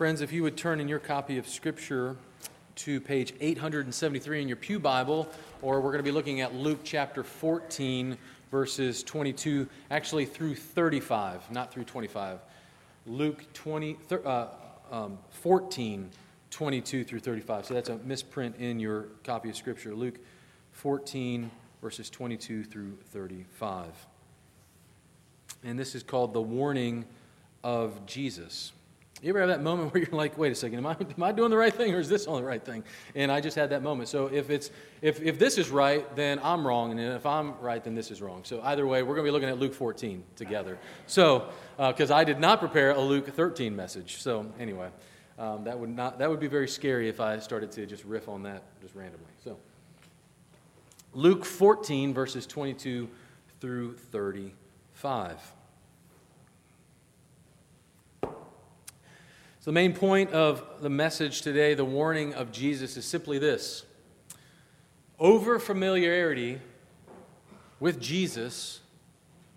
Friends, if you would turn in your copy of Scripture to page 873 in your Pew Bible, or we're going to be looking at Luke chapter 14, verses 22, actually through 35, not through 25. Luke 20, uh, um, 14, 22 through 35. So that's a misprint in your copy of Scripture. Luke 14, verses 22 through 35. And this is called the warning of Jesus. You ever have that moment where you're like, wait a second, am I, am I doing the right thing or is this on the right thing? And I just had that moment. So if, it's, if, if this is right, then I'm wrong. And if I'm right, then this is wrong. So either way, we're going to be looking at Luke 14 together. So, because uh, I did not prepare a Luke 13 message. So anyway, um, that, would not, that would be very scary if I started to just riff on that just randomly. So Luke 14, verses 22 through 35. So, the main point of the message today, the warning of Jesus, is simply this over familiarity with Jesus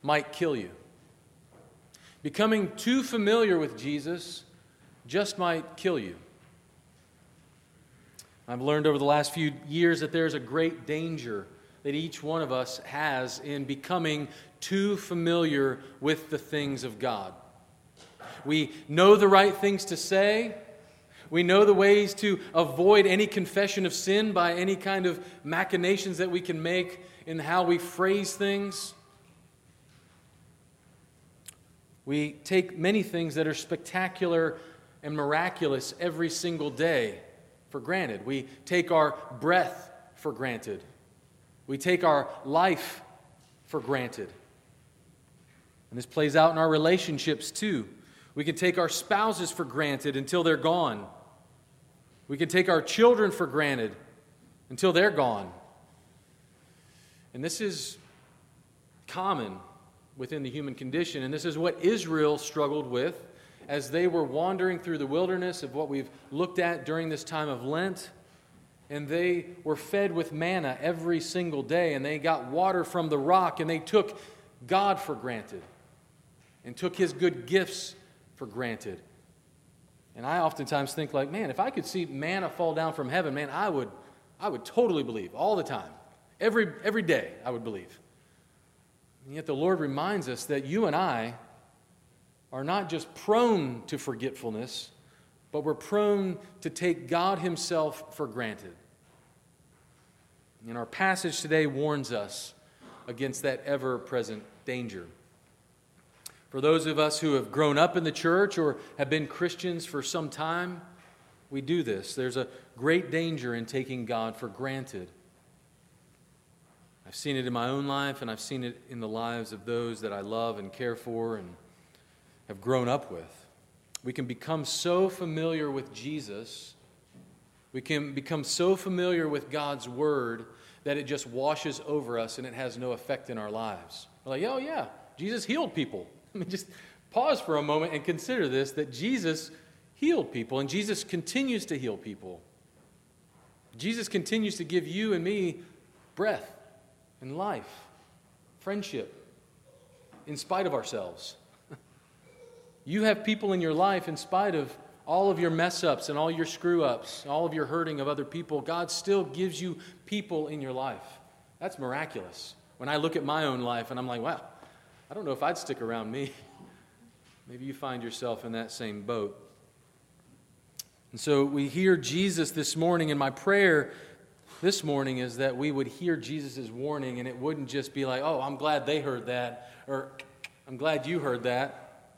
might kill you. Becoming too familiar with Jesus just might kill you. I've learned over the last few years that there's a great danger that each one of us has in becoming too familiar with the things of God. We know the right things to say. We know the ways to avoid any confession of sin by any kind of machinations that we can make in how we phrase things. We take many things that are spectacular and miraculous every single day for granted. We take our breath for granted. We take our life for granted. And this plays out in our relationships too. We can take our spouses for granted until they're gone. We can take our children for granted until they're gone. And this is common within the human condition. And this is what Israel struggled with as they were wandering through the wilderness of what we've looked at during this time of Lent. And they were fed with manna every single day, and they got water from the rock, and they took God for granted and took his good gifts for granted. And I oftentimes think like, man, if I could see manna fall down from heaven, man, I would, I would totally believe all the time. Every, every day, I would believe. And yet the Lord reminds us that you and I are not just prone to forgetfulness, but we're prone to take God Himself for granted. And our passage today warns us against that ever present danger. For those of us who have grown up in the church or have been Christians for some time, we do this. There's a great danger in taking God for granted. I've seen it in my own life, and I've seen it in the lives of those that I love and care for and have grown up with. We can become so familiar with Jesus, we can become so familiar with God's Word that it just washes over us and it has no effect in our lives. We're like, oh, yeah, Jesus healed people. I mean, just pause for a moment and consider this that Jesus healed people, and Jesus continues to heal people. Jesus continues to give you and me breath and life, friendship, in spite of ourselves. you have people in your life, in spite of all of your mess ups and all your screw ups, all of your hurting of other people, God still gives you people in your life. That's miraculous. When I look at my own life and I'm like, wow, I don't know if I'd stick around me. Maybe you find yourself in that same boat. And so we hear Jesus this morning, and my prayer this morning is that we would hear Jesus' warning and it wouldn't just be like, oh, I'm glad they heard that, or I'm glad you heard that.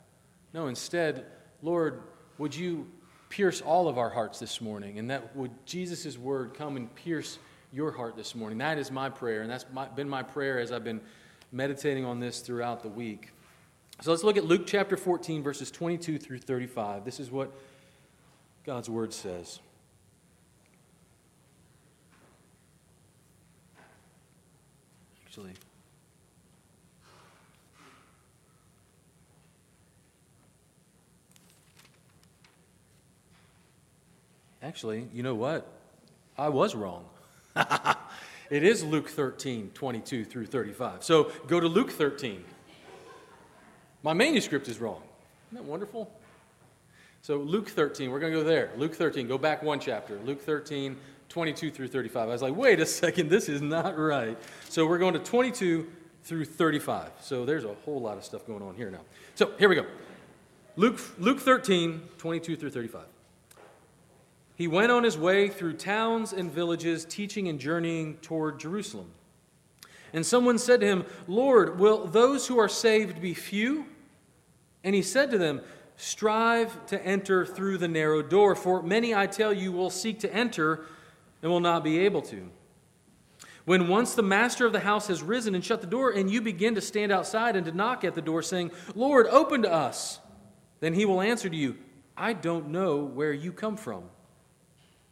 No, instead, Lord, would you pierce all of our hearts this morning, and that would Jesus' word come and pierce your heart this morning. That is my prayer, and that's my, been my prayer as I've been meditating on this throughout the week. So let's look at Luke chapter 14, verses 22 through 35. This is what God's word says. Actually, Actually, you know what? I was wrong. It is Luke 13, 22 through 35. So go to Luke 13. My manuscript is wrong. Isn't that wonderful? So, Luke 13, we're going to go there. Luke 13, go back one chapter. Luke 13, 22 through 35. I was like, wait a second, this is not right. So, we're going to 22 through 35. So, there's a whole lot of stuff going on here now. So, here we go. Luke, Luke 13, 22 through 35. He went on his way through towns and villages, teaching and journeying toward Jerusalem. And someone said to him, Lord, will those who are saved be few? And he said to them, Strive to enter through the narrow door, for many, I tell you, will seek to enter and will not be able to. When once the master of the house has risen and shut the door, and you begin to stand outside and to knock at the door, saying, Lord, open to us, then he will answer to you, I don't know where you come from.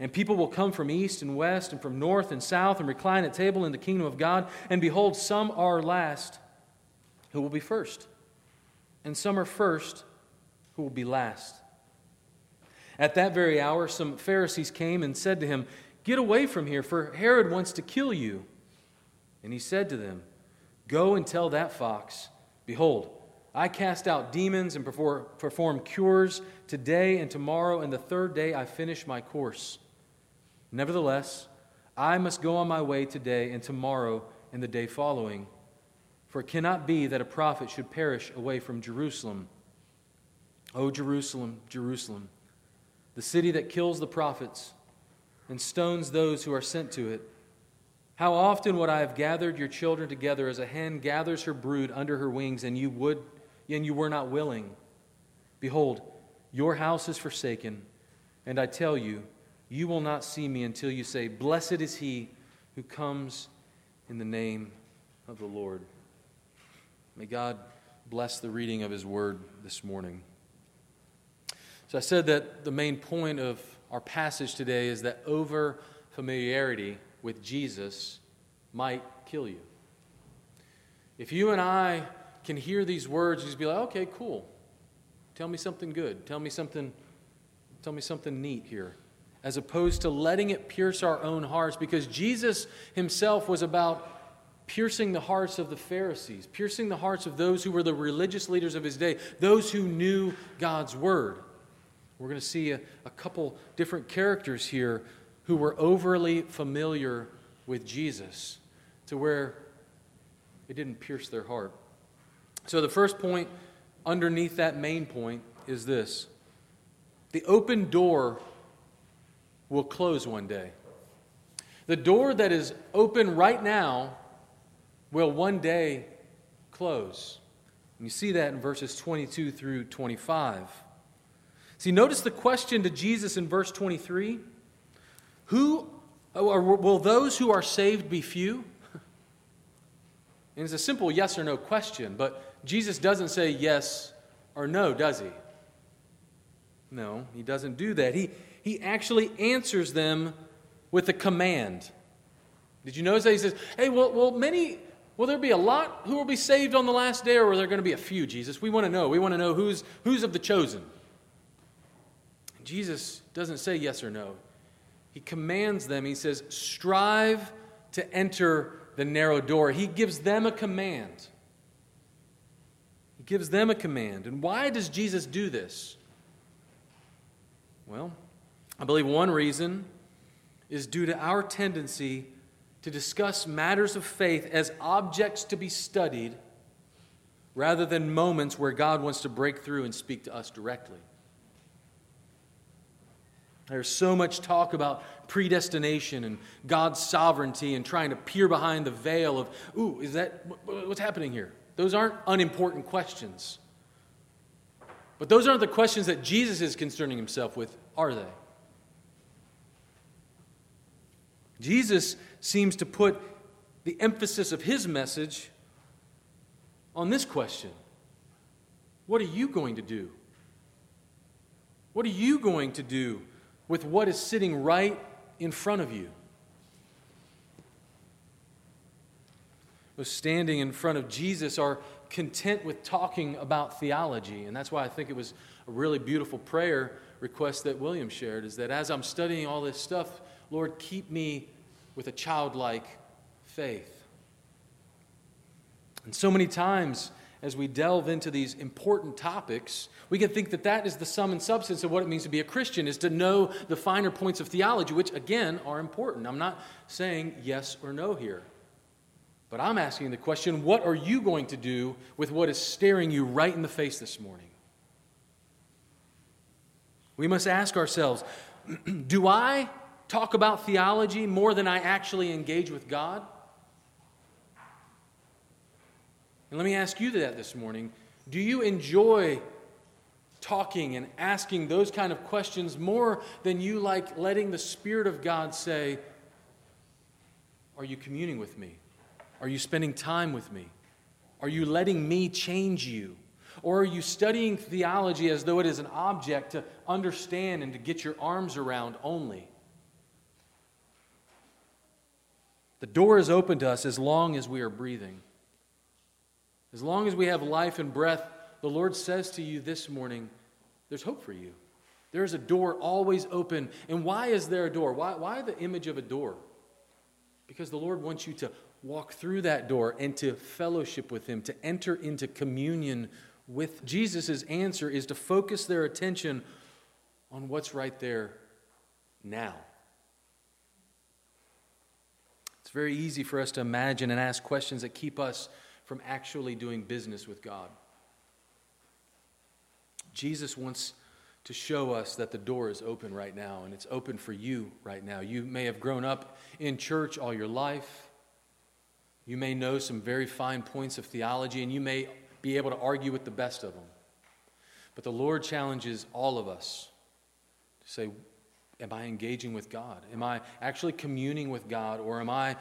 And people will come from east and west and from north and south and recline at table in the kingdom of God. And behold, some are last who will be first, and some are first who will be last. At that very hour, some Pharisees came and said to him, Get away from here, for Herod wants to kill you. And he said to them, Go and tell that fox, Behold, I cast out demons and perform cures today and tomorrow, and the third day I finish my course. Nevertheless, I must go on my way today and tomorrow and the day following. For it cannot be that a prophet should perish away from Jerusalem. O Jerusalem, Jerusalem, the city that kills the prophets and stones those who are sent to it. How often would I have gathered your children together as a hen gathers her brood under her wings, and you would, and you were not willing? Behold, your house is forsaken, and I tell you, you will not see me until you say, Blessed is he who comes in the name of the Lord. May God bless the reading of his word this morning. So I said that the main point of our passage today is that over familiarity with Jesus might kill you. If you and I can hear these words, just be like, okay, cool. Tell me something good. Tell me something, tell me something neat here as opposed to letting it pierce our own hearts, because Jesus himself was about piercing the hearts of the Pharisees, piercing the hearts of those who were the religious leaders of his day, those who knew God's word. We're going to see a, a couple different characters here who were overly familiar with Jesus to where it didn't pierce their heart. So, the first point underneath that main point is this the open door will close one day. The door that is open right now will one day close. And you see that in verses 22 through 25. See, notice the question to Jesus in verse 23 Who, oh, or will those who are saved be few? And it's a simple yes or no question, but Jesus doesn't say yes or no, does he? No, he doesn't do that. He, he actually answers them with a command. Did you notice that? He says, Hey, well, well many, will there be a lot who will be saved on the last day, or are there going to be a few, Jesus? We want to know. We want to know who's, who's of the chosen. Jesus doesn't say yes or no. He commands them. He says, Strive to enter the narrow door. He gives them a command. He gives them a command. And why does Jesus do this? Well, I believe one reason is due to our tendency to discuss matters of faith as objects to be studied rather than moments where God wants to break through and speak to us directly. There's so much talk about predestination and God's sovereignty and trying to peer behind the veil of, ooh, is that what's happening here? Those aren't unimportant questions. But those aren't the questions that Jesus is concerning himself with, are they? Jesus seems to put the emphasis of his message on this question What are you going to do? What are you going to do with what is sitting right in front of you? those standing in front of Jesus are content with talking about theology. And that's why I think it was a really beautiful prayer request that William shared is that as I'm studying all this stuff, Lord, keep me with a childlike faith. And so many times, as we delve into these important topics, we can think that that is the sum and substance of what it means to be a Christian, is to know the finer points of theology, which, again, are important. I'm not saying yes or no here. But I'm asking the question what are you going to do with what is staring you right in the face this morning? We must ask ourselves do I talk about theology more than I actually engage with God? And let me ask you that this morning. Do you enjoy talking and asking those kind of questions more than you like letting the Spirit of God say, Are you communing with me? Are you spending time with me? Are you letting me change you? Or are you studying theology as though it is an object to understand and to get your arms around only? The door is open to us as long as we are breathing. As long as we have life and breath, the Lord says to you this morning, there's hope for you. There's a door always open. And why is there a door? Why, why the image of a door? Because the Lord wants you to walk through that door and to fellowship with Him, to enter into communion with Jesus' answer is to focus their attention on what's right there now. It's very easy for us to imagine and ask questions that keep us from actually doing business with God. Jesus wants to show us that the door is open right now, and it's open for you right now. You may have grown up in church all your life. You may know some very fine points of theology, and you may be able to argue with the best of them. But the Lord challenges all of us to say, Am I engaging with God? Am I actually communing with God, or am I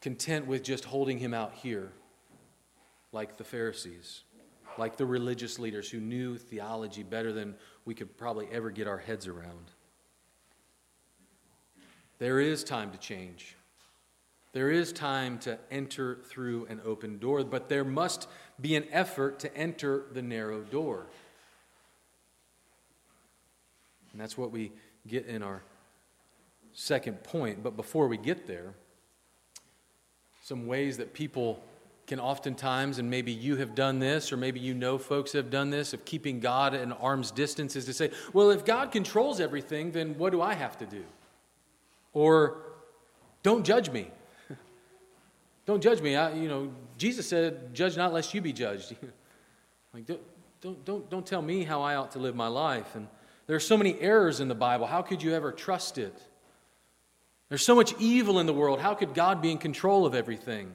content with just holding Him out here? like the Pharisees, like the religious leaders who knew theology better than we could probably ever get our heads around. There is time to change. There is time to enter through an open door, but there must be an effort to enter the narrow door. And that's what we get in our second point. But before we get there, some ways that people can oftentimes, and maybe you have done this, or maybe you know folks have done this, of keeping God at an arm's distance is to say, well, if God controls everything, then what do I have to do? Or, don't judge me. don't judge me. I, you know, Jesus said, judge not lest you be judged. like, don't, don't, don't, don't tell me how I ought to live my life. And there are so many errors in the Bible. How could you ever trust it? There's so much evil in the world. How could God be in control of everything?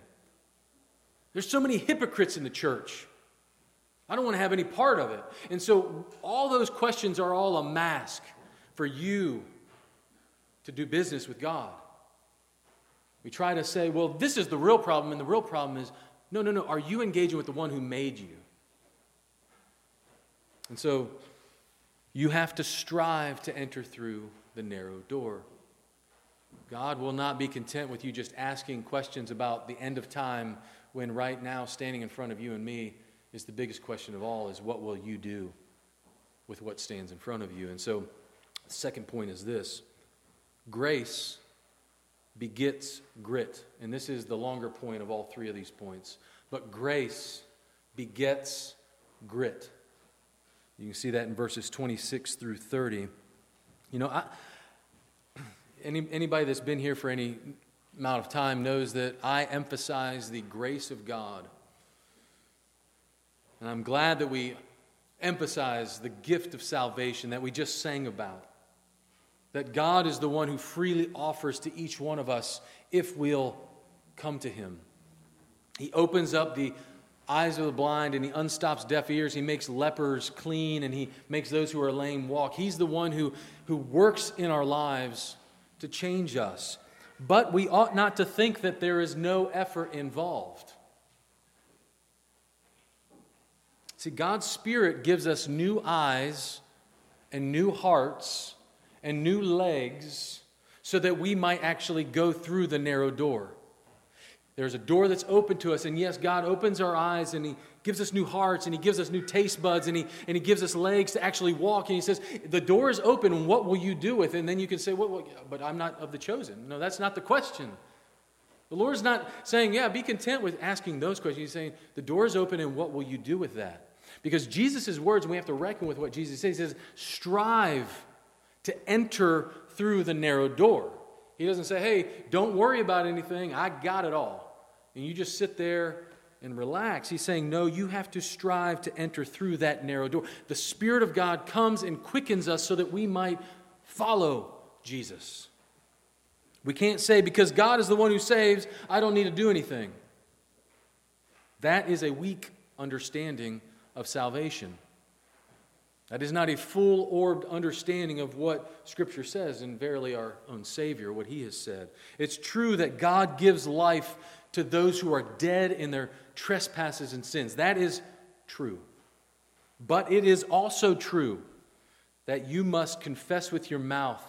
There's so many hypocrites in the church. I don't want to have any part of it. And so all those questions are all a mask for you to do business with God. We try to say, well, this is the real problem, and the real problem is no, no, no. Are you engaging with the one who made you? And so you have to strive to enter through the narrow door. God will not be content with you just asking questions about the end of time when right now, standing in front of you and me, is the biggest question of all is what will you do with what stands in front of you? And so, the second point is this grace begets grit. And this is the longer point of all three of these points. But grace begets grit. You can see that in verses 26 through 30. You know, I, any, anybody that's been here for any amount of time knows that I emphasize the grace of God. And I'm glad that we emphasize the gift of salvation that we just sang about. That God is the one who freely offers to each one of us if we'll come to Him. He opens up the eyes of the blind and He unstops deaf ears. He makes lepers clean and He makes those who are lame walk. He's the one who, who works in our lives to change us. But we ought not to think that there is no effort involved. See, God's Spirit gives us new eyes and new hearts and new legs so that we might actually go through the narrow door. There's a door that's open to us, and yes, God opens our eyes and He gives us new hearts and He gives us new taste buds and He, and he gives us legs to actually walk. And He says, The door is open, what will you do with it? And then you can say, well, well, But I'm not of the chosen. No, that's not the question. The Lord's not saying, Yeah, be content with asking those questions. He's saying, The door is open, and what will you do with that? Because Jesus' words, and we have to reckon with what Jesus says, He says, Strive to enter through the narrow door. He doesn't say, Hey, don't worry about anything, I got it all and you just sit there and relax. He's saying, No, you have to strive to enter through that narrow door. The Spirit of God comes and quickens us so that we might follow Jesus. We can't say, because God is the one who saves, I don't need to do anything. That is a weak understanding of salvation. That is not a full orbed understanding of what Scripture says, and verily our own Savior, what He has said. It's true that God gives life to those who are dead in their trespasses and sins. That is true. But it is also true that you must confess with your mouth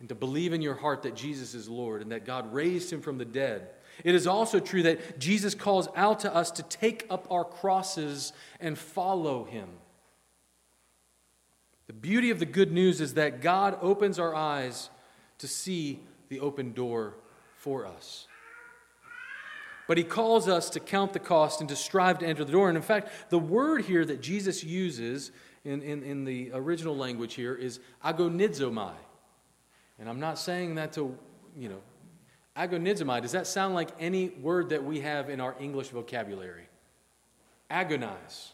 and to believe in your heart that Jesus is Lord and that God raised him from the dead. It is also true that Jesus calls out to us to take up our crosses and follow him. The beauty of the good news is that God opens our eyes to see the open door for us. But he calls us to count the cost and to strive to enter the door. And in fact, the word here that Jesus uses in, in, in the original language here is agonizomai. And I'm not saying that to, you know, agonizomai. Does that sound like any word that we have in our English vocabulary? Agonize.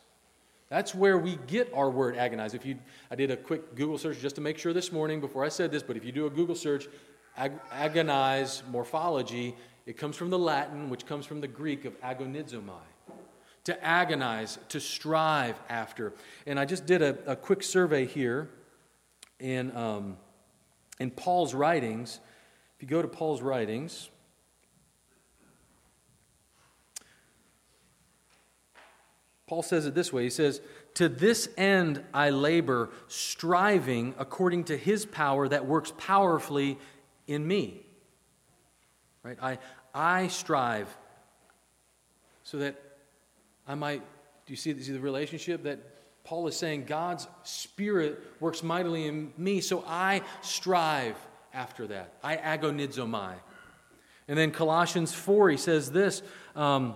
That's where we get our word agonize. If you, I did a quick Google search just to make sure this morning before I said this, but if you do a Google search, ag- agonize morphology, it comes from the Latin, which comes from the Greek of agonizomai, to agonize, to strive after. And I just did a, a quick survey here in, um, in Paul's writings. If you go to Paul's writings, Paul says it this way He says, To this end I labor, striving according to his power that works powerfully in me. Right? I, I strive so that I might. Do you see, see the relationship that Paul is saying? God's Spirit works mightily in me, so I strive after that. I agonizomai. And then Colossians 4, he says this um,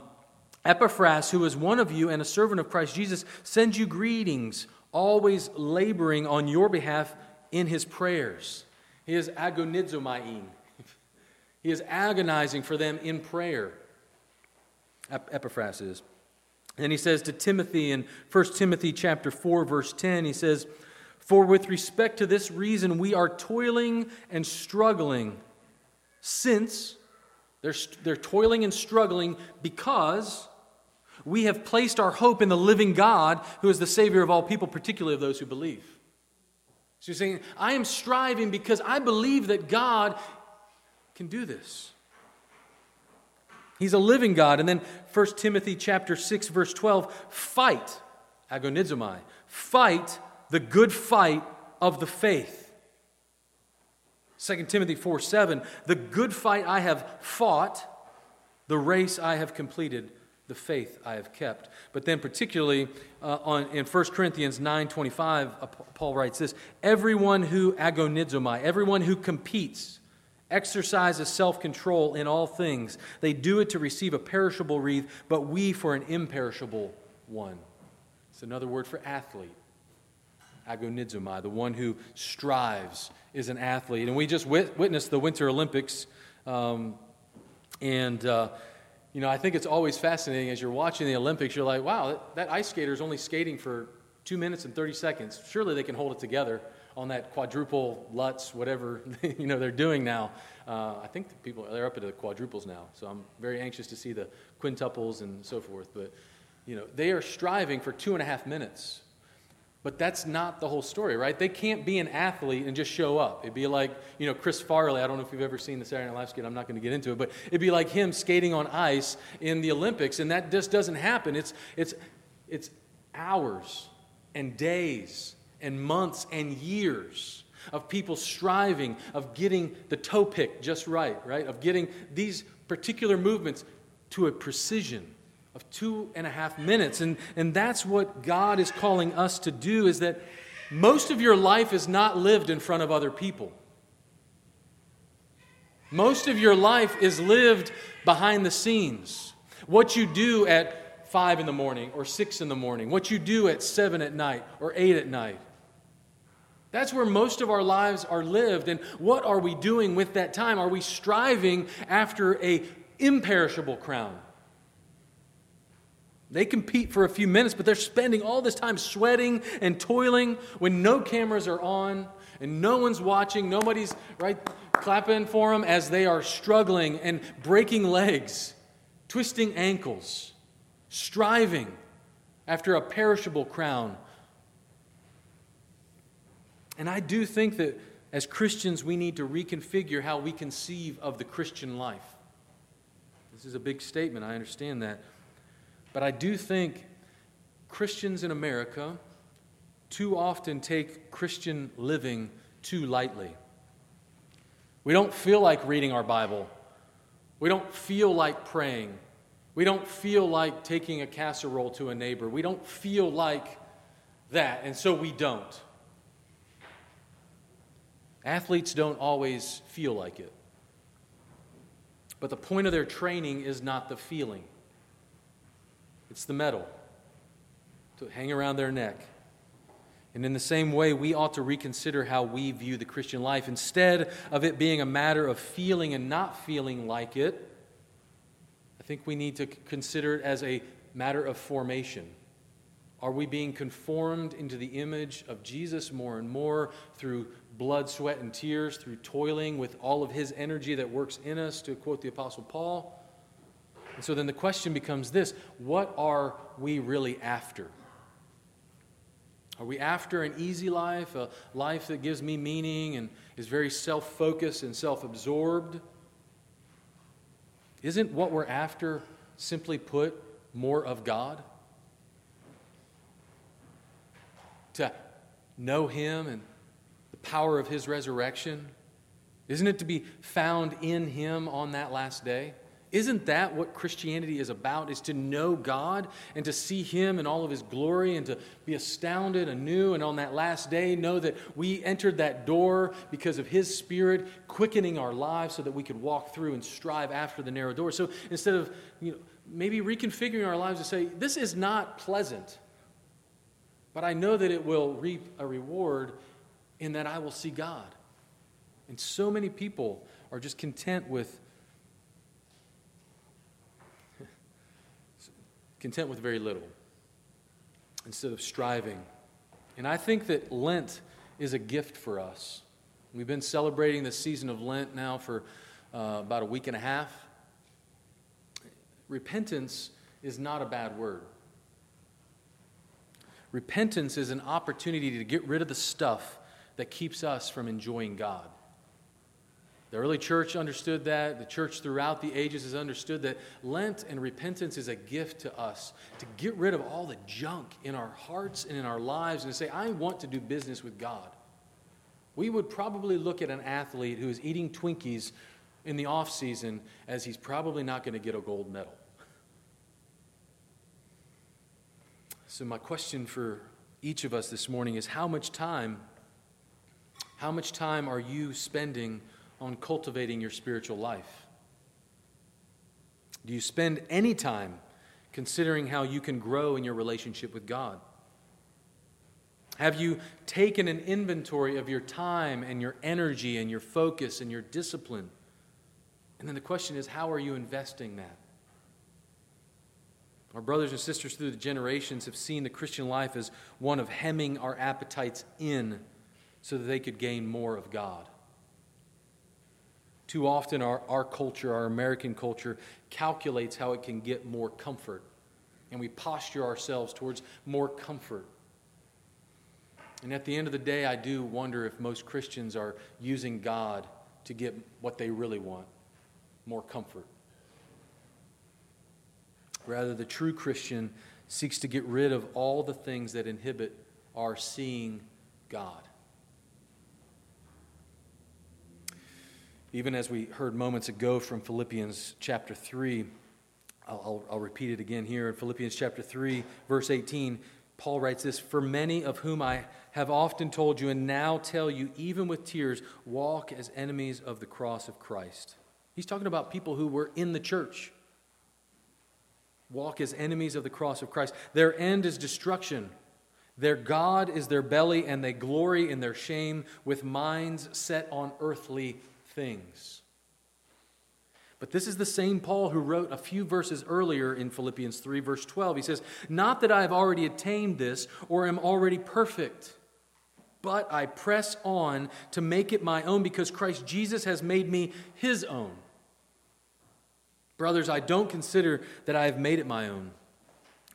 Epaphras, who is one of you and a servant of Christ Jesus, sends you greetings, always laboring on your behalf in his prayers. He is agonizomain. He is agonizing for them in prayer. Epaphras is. And he says to Timothy in 1 Timothy chapter 4 verse 10 he says for with respect to this reason we are toiling and struggling since they're, they're toiling and struggling because we have placed our hope in the living God who is the Savior of all people, particularly of those who believe. So you're saying, I am striving because I believe that God can do this. He's a living God. And then 1 Timothy chapter 6 verse 12, fight, agonizomai, fight the good fight of the faith. 2 Timothy 4 7, the good fight I have fought, the race I have completed, the faith I have kept. But then, particularly uh, on, in 1 Corinthians 9 25, uh, Paul writes this Everyone who agonizomai, everyone who competes, exercises self control in all things. They do it to receive a perishable wreath, but we for an imperishable one. It's another word for athlete. Agonizomai, the one who strives, is an athlete. And we just wit- witnessed the Winter Olympics. Um, and, uh, you know, I think it's always fascinating as you're watching the Olympics, you're like, wow, that, that ice skater is only skating for two minutes and 30 seconds. Surely they can hold it together on that quadruple Lutz, whatever you know they're doing now. Uh, I think the people they're up to the quadruples now, so I'm very anxious to see the quintuples and so forth. But you know they are striving for two and a half minutes. But that's not the whole story, right? They can't be an athlete and just show up. It'd be like, you know, Chris Farley. I don't know if you've ever seen the Saturday Night Live skit. I'm not going to get into it, but it'd be like him skating on ice in the Olympics, and that just doesn't happen. It's it's it's hours and days and months and years of people striving, of getting the toe pick just right, right? Of getting these particular movements to a precision of two and a half minutes. And, and that's what God is calling us to do is that most of your life is not lived in front of other people. Most of your life is lived behind the scenes. What you do at 5 in the morning or 6 in the morning, what you do at 7 at night or 8 at night. That's where most of our lives are lived. And what are we doing with that time? Are we striving after a imperishable crown? They compete for a few minutes, but they're spending all this time sweating and toiling when no cameras are on and no one's watching, nobody's right clapping for them as they are struggling and breaking legs, twisting ankles, striving after a perishable crown. And I do think that as Christians, we need to reconfigure how we conceive of the Christian life. This is a big statement, I understand that. But I do think Christians in America too often take Christian living too lightly. We don't feel like reading our Bible. We don't feel like praying. We don't feel like taking a casserole to a neighbor. We don't feel like that, and so we don't. Athletes don't always feel like it. But the point of their training is not the feeling, it's the medal to hang around their neck. And in the same way, we ought to reconsider how we view the Christian life. Instead of it being a matter of feeling and not feeling like it, I think we need to consider it as a matter of formation. Are we being conformed into the image of Jesus more and more through blood, sweat, and tears, through toiling with all of his energy that works in us, to quote the Apostle Paul? And so then the question becomes this what are we really after? Are we after an easy life, a life that gives me meaning and is very self focused and self absorbed? Isn't what we're after, simply put, more of God? To know Him and power of His resurrection? Isn't it to be found in Him on that last day? Isn't that what Christianity is about? Is to know God and to see Him in all of His glory and to be astounded anew and on that last day know that we entered that door because of His Spirit quickening our lives so that we could walk through and strive after the narrow door. So instead of you know, maybe reconfiguring our lives to say, this is not pleasant, but I know that it will reap a reward in that I will see God. And so many people are just content with content with very little instead of striving. And I think that Lent is a gift for us. We've been celebrating the season of Lent now for uh, about a week and a half. Repentance is not a bad word. Repentance is an opportunity to get rid of the stuff that keeps us from enjoying God. The early church understood that. The church throughout the ages has understood that Lent and repentance is a gift to us to get rid of all the junk in our hearts and in our lives and to say, I want to do business with God. We would probably look at an athlete who is eating Twinkies in the off season as he's probably not going to get a gold medal. So, my question for each of us this morning is how much time, how much time are you spending? on cultivating your spiritual life? Do you spend any time considering how you can grow in your relationship with God? Have you taken an inventory of your time and your energy and your focus and your discipline? And then the question is, how are you investing that? Our brothers and sisters through the generations have seen the Christian life as one of hemming our appetites in so that they could gain more of God. Too often, our, our culture, our American culture, calculates how it can get more comfort, and we posture ourselves towards more comfort. And at the end of the day, I do wonder if most Christians are using God to get what they really want more comfort. Rather, the true Christian seeks to get rid of all the things that inhibit our seeing God. Even as we heard moments ago from Philippians chapter 3, I'll, I'll, repeat it again here in Philippians chapter 3, verse 18. Paul writes this For many of whom I have often told you and now tell you, even with tears, walk as enemies of the cross of Christ. He's talking about people who were in the church. Walk as enemies of the cross of Christ. Their end is destruction. Their God is their belly, and they glory in their shame with minds set on earthly things. But this is the same Paul who wrote a few verses earlier in Philippians 3, verse 12. He says, Not that I have already attained this or am already perfect, but I press on to make it my own because Christ Jesus has made me his own. Brothers, I don't consider that I have made it my own.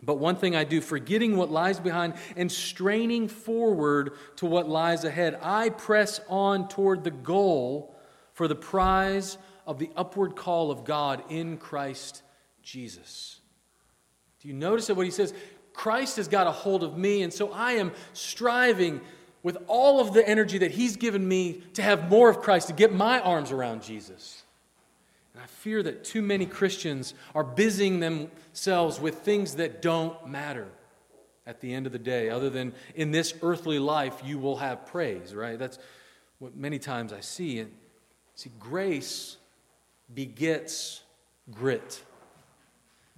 But one thing I do, forgetting what lies behind and straining forward to what lies ahead, I press on toward the goal for the prize of the upward call of God in Christ Jesus. Do you notice that what he says? Christ has got a hold of me, and so I am striving with all of the energy that he's given me to have more of Christ, to get my arms around Jesus. And I fear that too many Christians are busying themselves with things that don't matter at the end of the day, other than in this earthly life you will have praise, right? That's what many times I see. And see, grace begets grit.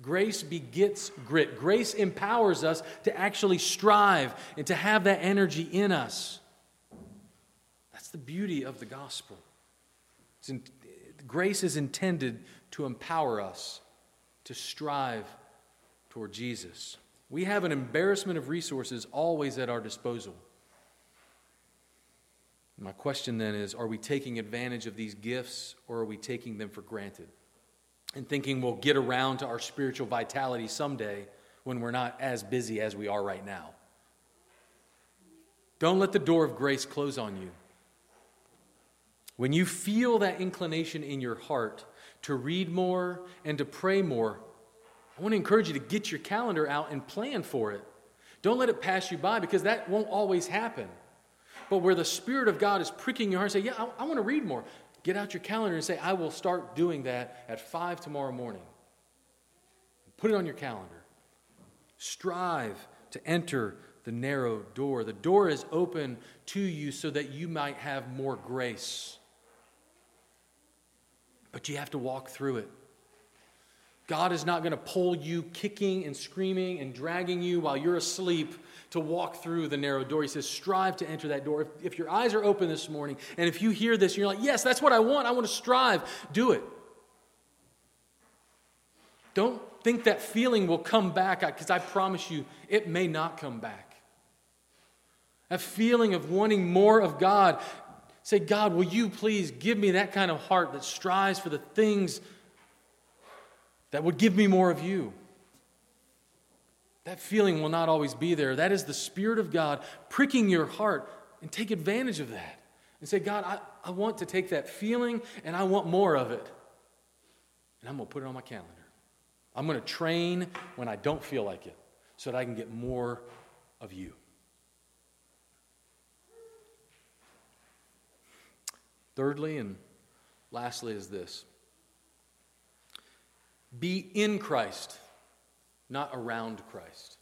Grace begets grit. Grace empowers us to actually strive and to have that energy in us. That's the beauty of the gospel. In, grace is intended to empower us to strive toward Jesus. We have an embarrassment of resources always at our disposal. My question then is are we taking advantage of these gifts or are we taking them for granted? And thinking we'll get around to our spiritual vitality someday when we're not as busy as we are right now. Don't let the door of grace close on you. When you feel that inclination in your heart to read more and to pray more, I want to encourage you to get your calendar out and plan for it. Don't let it pass you by because that won't always happen. But where the Spirit of God is pricking your heart, say, Yeah, I, I want to read more. Get out your calendar and say, I will start doing that at 5 tomorrow morning. Put it on your calendar. Strive to enter the narrow door. The door is open to you so that you might have more grace. But you have to walk through it. God is not going to pull you kicking and screaming and dragging you while you're asleep to walk through the narrow door. He says, strive to enter that door. If, if your eyes are open this morning, and if you hear this you're like, yes, that's what I want, I want to strive, do it. Don't think that feeling will come back, because I promise you, it may not come back. A feeling of wanting more of God. Say, God, will you please give me that kind of heart that strives for the things that would give me more of you? That feeling will not always be there. That is the Spirit of God pricking your heart, and take advantage of that. And say, God, I, I want to take that feeling and I want more of it. And I'm going to put it on my calendar. I'm going to train when I don't feel like it so that I can get more of you. Thirdly and lastly is this be in Christ not around Christ.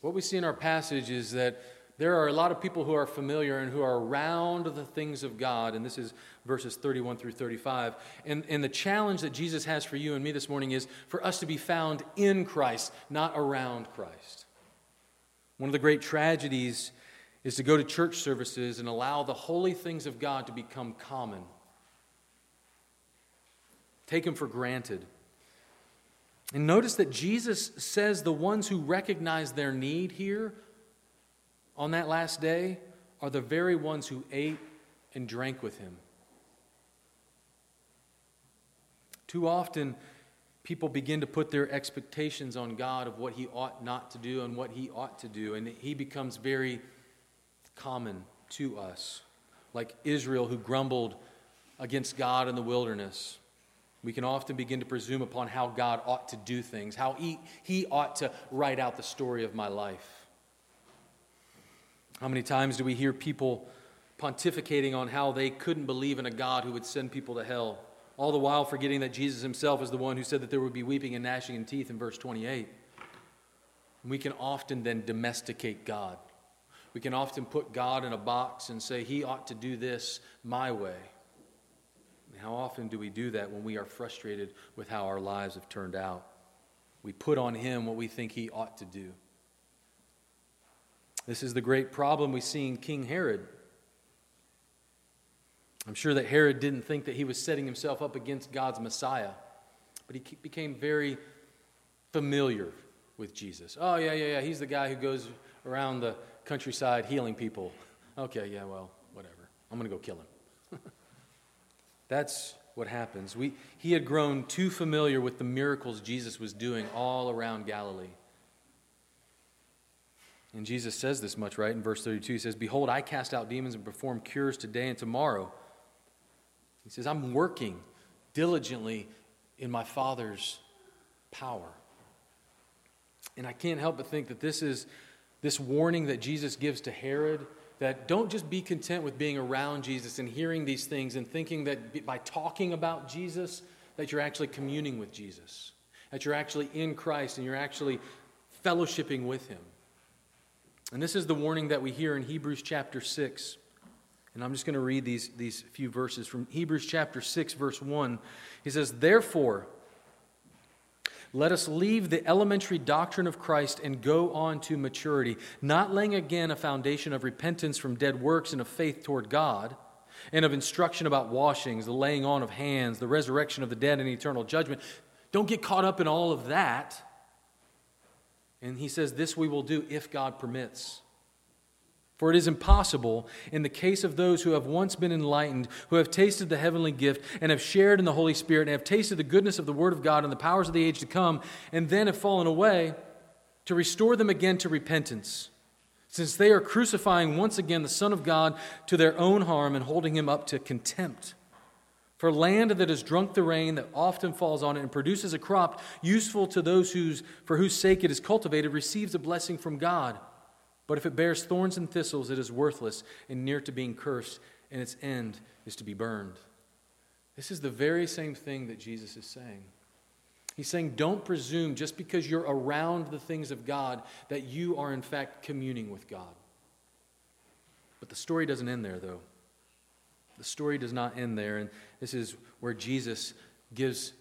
What we see in our passage is that there are a lot of people who are familiar and who are around the things of God, and this is verses 31 through 35. And, and the challenge that Jesus has for you and me this morning is for us to be found in Christ, not around Christ. One of the great tragedies is to go to church services and allow the holy things of God to become common, take them for granted. And notice that Jesus says the ones who recognize their need here on that last day are the very ones who ate and drank with him. Too often, people begin to put their expectations on God of what he ought not to do and what he ought to do, and he becomes very common to us, like Israel who grumbled against God in the wilderness. We can often begin to presume upon how God ought to do things, how he, he ought to write out the story of my life. How many times do we hear people pontificating on how they couldn't believe in a God who would send people to hell all the while forgetting that Jesus himself is the one who said that there would be weeping and gnashing of teeth in verse 28. We can often then domesticate God. We can often put God in a box and say, He ought to do this my way. And how often do we do that when we are frustrated with how our lives have turned out? We put on Him what we think He ought to do. This is the great problem we see in King Herod. I'm sure that Herod didn't think that he was setting himself up against God's Messiah, but he became very familiar with Jesus. Oh, yeah, yeah, yeah. He's the guy who goes around the countryside healing people. Okay, yeah, well, whatever. I'm going to go kill him. That's what happens. We, he had grown too familiar with the miracles Jesus was doing all around Galilee. And Jesus says this much, right? In verse 32, he says, Behold, I cast out demons and perform cures today and tomorrow he says, I'm working diligently in my Father's power. And I can't help but think that this is this warning that Jesus gives to Herod that don't just be content with being around Jesus and hearing these things and thinking that by talking about Jesus that you're actually communing with Jesus, that you're actually in Christ and you're actually fellowshipping with him. And this is the warning that we hear in Hebrews chapter 6. And I'm just going to read these, these few verses from Hebrews chapter 6, verse 1. He says, Therefore, let us leave the elementary doctrine of Christ and go on to maturity, not laying again a foundation of repentance from dead works and of faith toward God, and of instruction about washings, the laying on of hands, the resurrection of the dead, and eternal judgment. Don't get caught up in all of that. And he says, This we will do if God permits. For it is impossible, in the case of those who have once been enlightened, who have tasted the heavenly gift, and have shared in the Holy Spirit, and have tasted the goodness of the Word of God and the powers of the age to come, and then have fallen away, to restore them again to repentance, since they are crucifying once again the Son of God to their own harm and holding him up to contempt. For land that has drunk the rain that often falls on it and produces a crop useful to those whose, for whose sake it is cultivated receives a blessing from God. But if it bears thorns and thistles, it is worthless and near to being cursed, and its end is to be burned. This is the very same thing that Jesus is saying. He's saying, don't presume just because you're around the things of God that you are in fact communing with God. But the story doesn't end there, though. The story does not end there, and this is where Jesus gives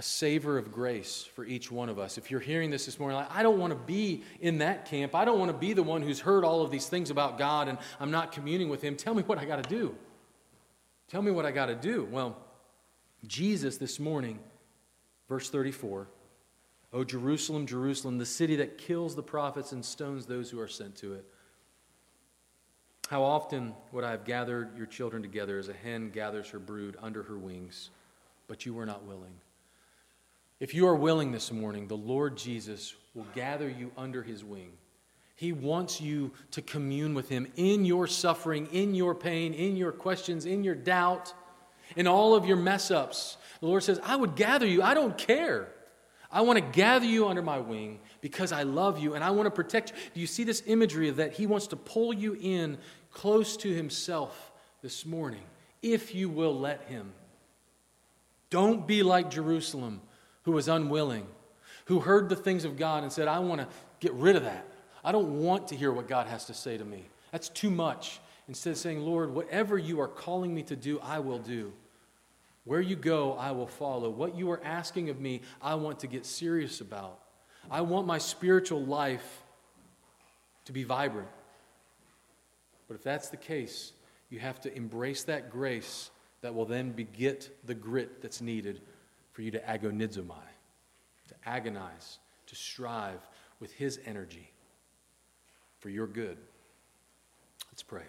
a savor of grace for each one of us. If you're hearing this this morning, like, I don't want to be in that camp. I don't want to be the one who's heard all of these things about God and I'm not communing with Him. Tell me what I got to do. Tell me what I got to do. Well, Jesus this morning, verse 34, O Jerusalem, Jerusalem, the city that kills the prophets and stones those who are sent to it. How often would I have gathered your children together as a hen gathers her brood under her wings, but you were not willing. If you are willing this morning, the Lord Jesus will gather you under his wing. He wants you to commune with him in your suffering, in your pain, in your questions, in your doubt, in all of your mess ups. The Lord says, I would gather you. I don't care. I want to gather you under my wing because I love you and I want to protect you. Do you see this imagery of that? He wants to pull you in close to himself this morning if you will let him. Don't be like Jerusalem who was unwilling, who heard the things of God and said, I want to get rid of that. I don't want to hear what God has to say to me. That's too much. Instead of saying, Lord, whatever you are calling me to do, I will do. Where you go, I will follow. What you are asking of me, I want to get serious about. I want my spiritual life to be vibrant. But if that's the case, you have to embrace that grace that will then beget the grit that's needed for you to agonizomai, to agonize, to strive with His energy for your good. Let's pray.